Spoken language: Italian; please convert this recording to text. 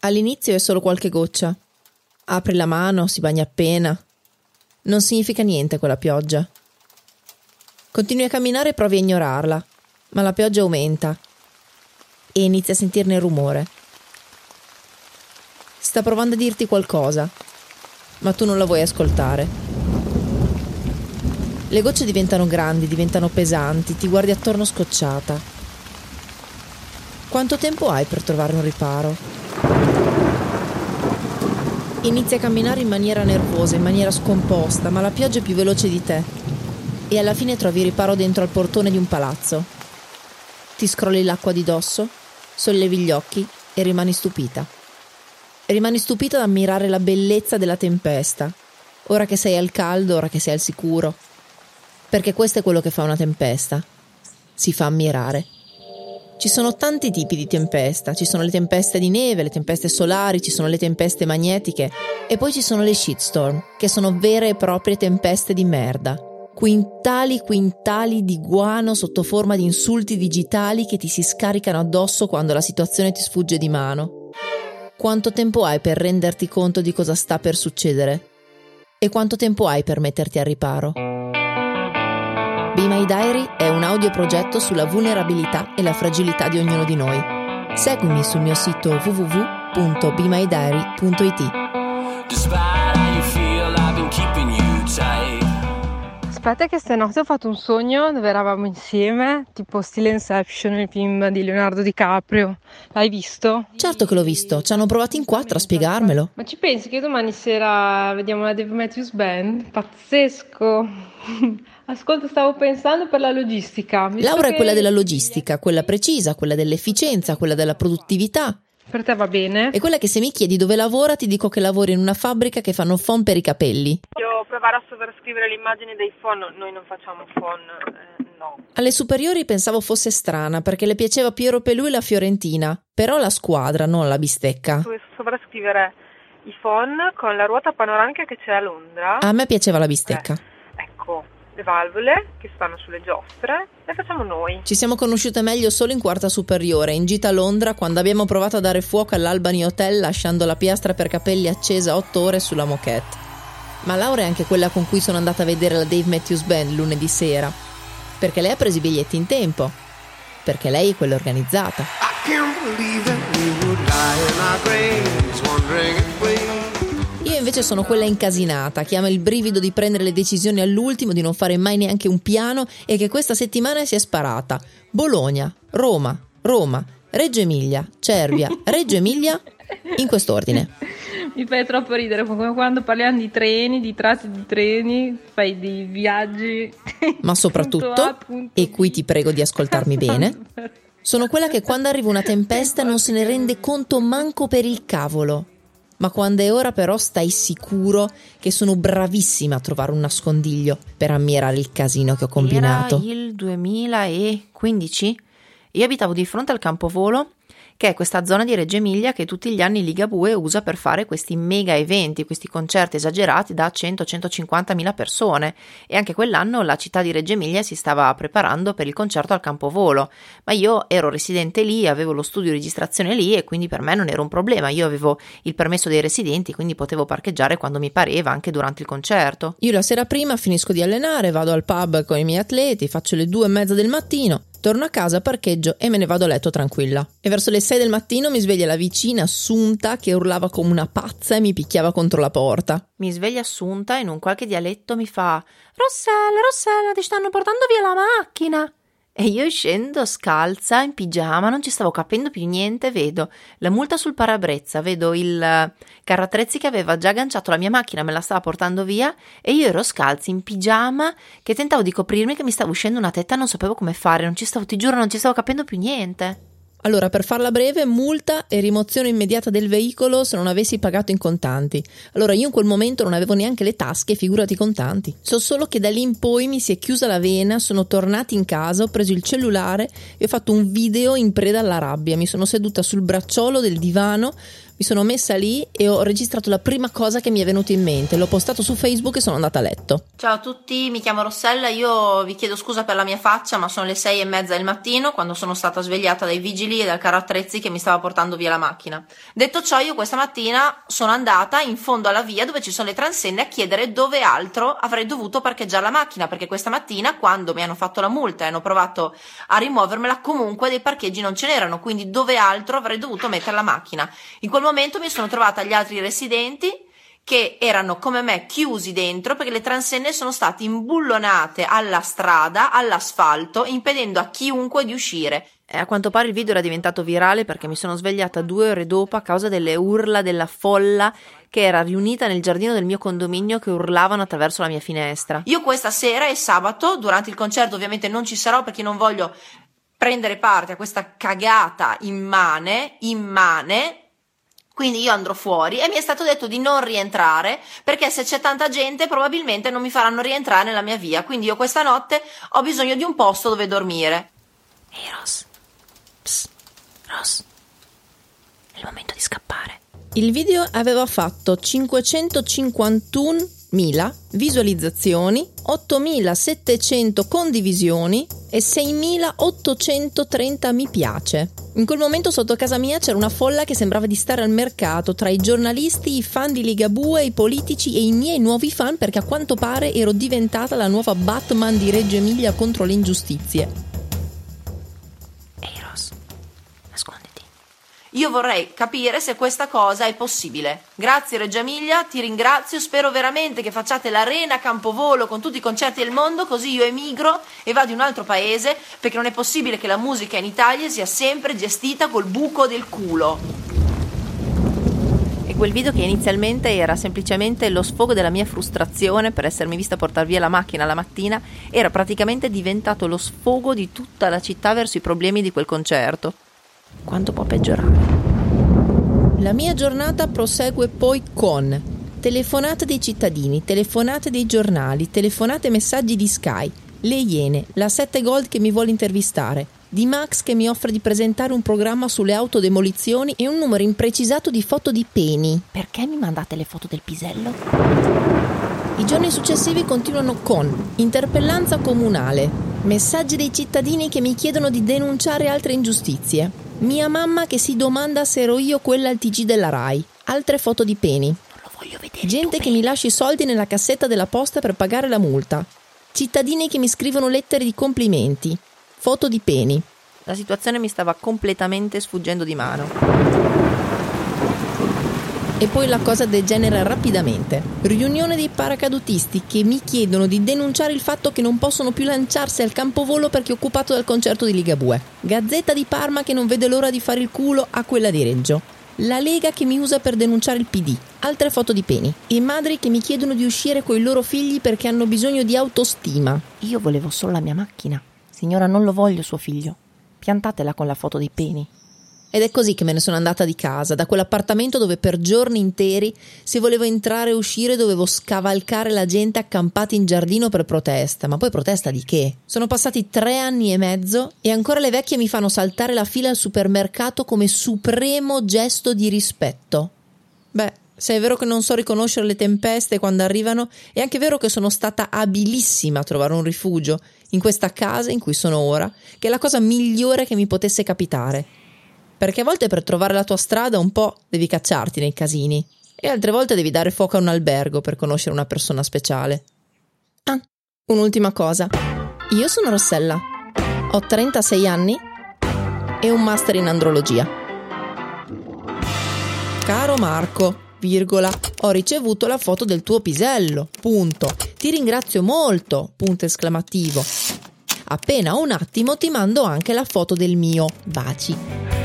All'inizio è solo qualche goccia. Apri la mano, si bagna appena. Non significa niente quella pioggia. Continui a camminare e provi a ignorarla, ma la pioggia aumenta e inizi a sentirne il rumore. Sta provando a dirti qualcosa, ma tu non la vuoi ascoltare. Le gocce diventano grandi, diventano pesanti, ti guardi attorno scocciata. Quanto tempo hai per trovare un riparo? Inizi a camminare in maniera nervosa, in maniera scomposta, ma la pioggia è più veloce di te. E alla fine trovi riparo dentro al portone di un palazzo. Ti scrolli l'acqua di dosso, sollevi gli occhi e rimani stupita. Rimani stupita ad ammirare la bellezza della tempesta. Ora che sei al caldo, ora che sei al sicuro, perché questo è quello che fa una tempesta. Si fa ammirare. Ci sono tanti tipi di tempesta, ci sono le tempeste di neve, le tempeste solari, ci sono le tempeste magnetiche e poi ci sono le shitstorm, che sono vere e proprie tempeste di merda. Quintali quintali di guano sotto forma di insulti digitali che ti si scaricano addosso quando la situazione ti sfugge di mano. Quanto tempo hai per renderti conto di cosa sta per succedere? E quanto tempo hai per metterti al riparo? Be My Diary è audioprogetto sulla vulnerabilità e la fragilità di ognuno di noi. Seguimi sul mio sito www.bemydiary.it. Aspetta che stanotte ho fatto un sogno dove eravamo insieme, tipo stile Inception, il film di Leonardo DiCaprio. L'hai visto? Certo che l'ho visto, ci hanno provato in quattro a spiegarmelo. Ma ci pensi che domani sera vediamo la Dave Matthews Band? Pazzesco! Ascolta, stavo pensando per la logistica. Laura che... è quella della logistica, quella precisa, quella dell'efficienza, quella della produttività. Per te va bene? È quella che se mi chiedi dove lavora ti dico che lavori in una fabbrica che fanno phon per i capelli. Io provare a sovrascrivere l'immagine dei phon, noi non facciamo phon, eh, no. Alle superiori pensavo fosse strana perché le piaceva Piero Pelù e la Fiorentina, però la squadra, non la bistecca. Sovrascrivere i phon con la ruota panoramica che c'è a Londra. A me piaceva la bistecca. Eh, ecco, le valvole che stanno sulle giostre le facciamo noi. Ci siamo conosciute meglio solo in quarta superiore, in gita a Londra, quando abbiamo provato a dare fuoco all'Albany Hotel lasciando la piastra per capelli accesa otto ore sulla moquette. Ma Laura è anche quella con cui sono andata a vedere la Dave Matthews Band lunedì sera. Perché lei ha preso i biglietti in tempo. Perché lei è quella organizzata. Io invece sono quella incasinata, che ama il brivido di prendere le decisioni all'ultimo, di non fare mai neanche un piano e che questa settimana si è sparata. Bologna, Roma, Roma, Reggio Emilia, Cervia, Reggio Emilia, in quest'ordine. Mi fai troppo ridere, come quando parliamo di treni, di tratti di treni, fai dei viaggi. Ma soprattutto, a, e qui ti prego di ascoltarmi bene, sono quella che quando arriva una tempesta non se ne rende conto manco per il cavolo ma quando è ora però stai sicuro che sono bravissima a trovare un nascondiglio per ammirare il casino che ho combinato. Era il 2015? Io abitavo di fronte al campovolo che è questa zona di Reggio Emilia che tutti gli anni Ligabue usa per fare questi mega eventi, questi concerti esagerati da 100-150 mila persone. E anche quell'anno la città di Reggio Emilia si stava preparando per il concerto al Campovolo. Ma io ero residente lì, avevo lo studio di registrazione lì e quindi per me non era un problema. Io avevo il permesso dei residenti, quindi potevo parcheggiare quando mi pareva, anche durante il concerto. Io la sera prima finisco di allenare, vado al pub con i miei atleti, faccio le due e mezza del mattino, Torno a casa, parcheggio e me ne vado a letto tranquilla. E verso le 6 del mattino mi sveglia la vicina Assunta che urlava come una pazza e mi picchiava contro la porta. Mi sveglia Assunta e in un qualche dialetto mi fa Rossella, Rossella, ti stanno portando via la macchina. E io scendo scalza, in pigiama, non ci stavo capendo più niente, vedo la multa sul parabrezza, vedo il eh, carrattrezzi che aveva già agganciato la mia macchina, me la stava portando via e io ero scalza, in pigiama, che tentavo di coprirmi, che mi stava uscendo una tetta, non sapevo come fare, non ci stavo, ti giuro, non ci stavo capendo più niente. Allora, per farla breve, multa e rimozione immediata del veicolo se non avessi pagato in contanti. Allora, io in quel momento non avevo neanche le tasche, figurati i contanti. So solo che da lì in poi mi si è chiusa la vena, sono tornati in casa, ho preso il cellulare e ho fatto un video in preda alla rabbia. Mi sono seduta sul bracciolo del divano mi sono messa lì e ho registrato la prima cosa che mi è venuta in mente. L'ho postato su Facebook e sono andata a letto. Ciao a tutti, mi chiamo Rossella. Io vi chiedo scusa per la mia faccia, ma sono le sei e mezza del mattino quando sono stata svegliata dai vigili e dal carro attrezzi che mi stava portando via la macchina. Detto ciò, io questa mattina sono andata in fondo alla via dove ci sono le transenne a chiedere dove altro avrei dovuto parcheggiare la macchina, perché questa mattina, quando mi hanno fatto la multa e hanno provato a rimuovermela, comunque dei parcheggi non ce n'erano, quindi dove altro avrei dovuto mettere la macchina. In quel momento mi sono trovata agli altri residenti che erano come me chiusi dentro perché le transenne sono state imbullonate alla strada, all'asfalto, impedendo a chiunque di uscire. E a quanto pare il video era diventato virale perché mi sono svegliata due ore dopo a causa delle urla della folla che era riunita nel giardino del mio condominio che urlavano attraverso la mia finestra. Io questa sera e sabato, durante il concerto ovviamente non ci sarò perché non voglio prendere parte a questa cagata immane, immane, quindi io andrò fuori e mi è stato detto di non rientrare perché se c'è tanta gente probabilmente non mi faranno rientrare nella mia via. Quindi io questa notte ho bisogno di un posto dove dormire. Ehi hey Ross, Psst, Ross, è il momento di scappare. Il video aveva fatto 551 6.000 visualizzazioni, 8.700 condivisioni e 6.830 mi piace. In quel momento sotto casa mia c'era una folla che sembrava di stare al mercato tra i giornalisti, i fan di Ligabue, i politici e i miei nuovi fan perché a quanto pare ero diventata la nuova Batman di Reggio Emilia contro le ingiustizie. Io vorrei capire se questa cosa è possibile. Grazie Reggio Emilia, ti ringrazio, spero veramente che facciate l'arena Campovolo con tutti i concerti del mondo, così io emigro e vado in un altro paese, perché non è possibile che la musica in Italia sia sempre gestita col buco del culo. Quel video che inizialmente era semplicemente lo sfogo della mia frustrazione per essermi vista portare via la macchina la mattina, era praticamente diventato lo sfogo di tutta la città verso i problemi di quel concerto quanto può peggiorare. La mia giornata prosegue poi con telefonate dei cittadini, telefonate dei giornali, telefonate e messaggi di Sky, le Iene, la 7 Gold che mi vuole intervistare, di Max che mi offre di presentare un programma sulle autodemolizioni e un numero imprecisato di foto di peni. Perché mi mandate le foto del pisello? I giorni successivi continuano con interpellanza comunale, messaggi dei cittadini che mi chiedono di denunciare altre ingiustizie, mia mamma che si domanda se ero io quella al TG della RAI. Altre foto di peni. Non lo voglio vedere. Gente che mi lascia i soldi nella cassetta della posta per pagare la multa. Cittadini che mi scrivono lettere di complimenti. Foto di peni. La situazione mi stava completamente sfuggendo di mano. E poi la cosa degenera rapidamente. Riunione dei paracadutisti che mi chiedono di denunciare il fatto che non possono più lanciarsi al campovolo perché occupato dal concerto di Ligabue. Gazzetta di Parma che non vede l'ora di fare il culo a quella di Reggio. La Lega che mi usa per denunciare il PD. Altre foto di peni. E madri che mi chiedono di uscire con i loro figli perché hanno bisogno di autostima. Io volevo solo la mia macchina. Signora, non lo voglio suo figlio. Piantatela con la foto dei peni. Ed è così che me ne sono andata di casa, da quell'appartamento dove per giorni interi, se volevo entrare e uscire, dovevo scavalcare la gente accampata in giardino per protesta. Ma poi protesta di che? Sono passati tre anni e mezzo e ancora le vecchie mi fanno saltare la fila al supermercato come supremo gesto di rispetto. Beh, se è vero che non so riconoscere le tempeste quando arrivano, è anche vero che sono stata abilissima a trovare un rifugio in questa casa in cui sono ora, che è la cosa migliore che mi potesse capitare perché a volte per trovare la tua strada un po' devi cacciarti nei casini e altre volte devi dare fuoco a un albergo per conoscere una persona speciale. Ah, un'ultima cosa. Io sono Rossella, ho 36 anni e un master in andrologia. Caro Marco, virgola, ho ricevuto la foto del tuo pisello, punto. Ti ringrazio molto, punto esclamativo. Appena un attimo ti mando anche la foto del mio, baci.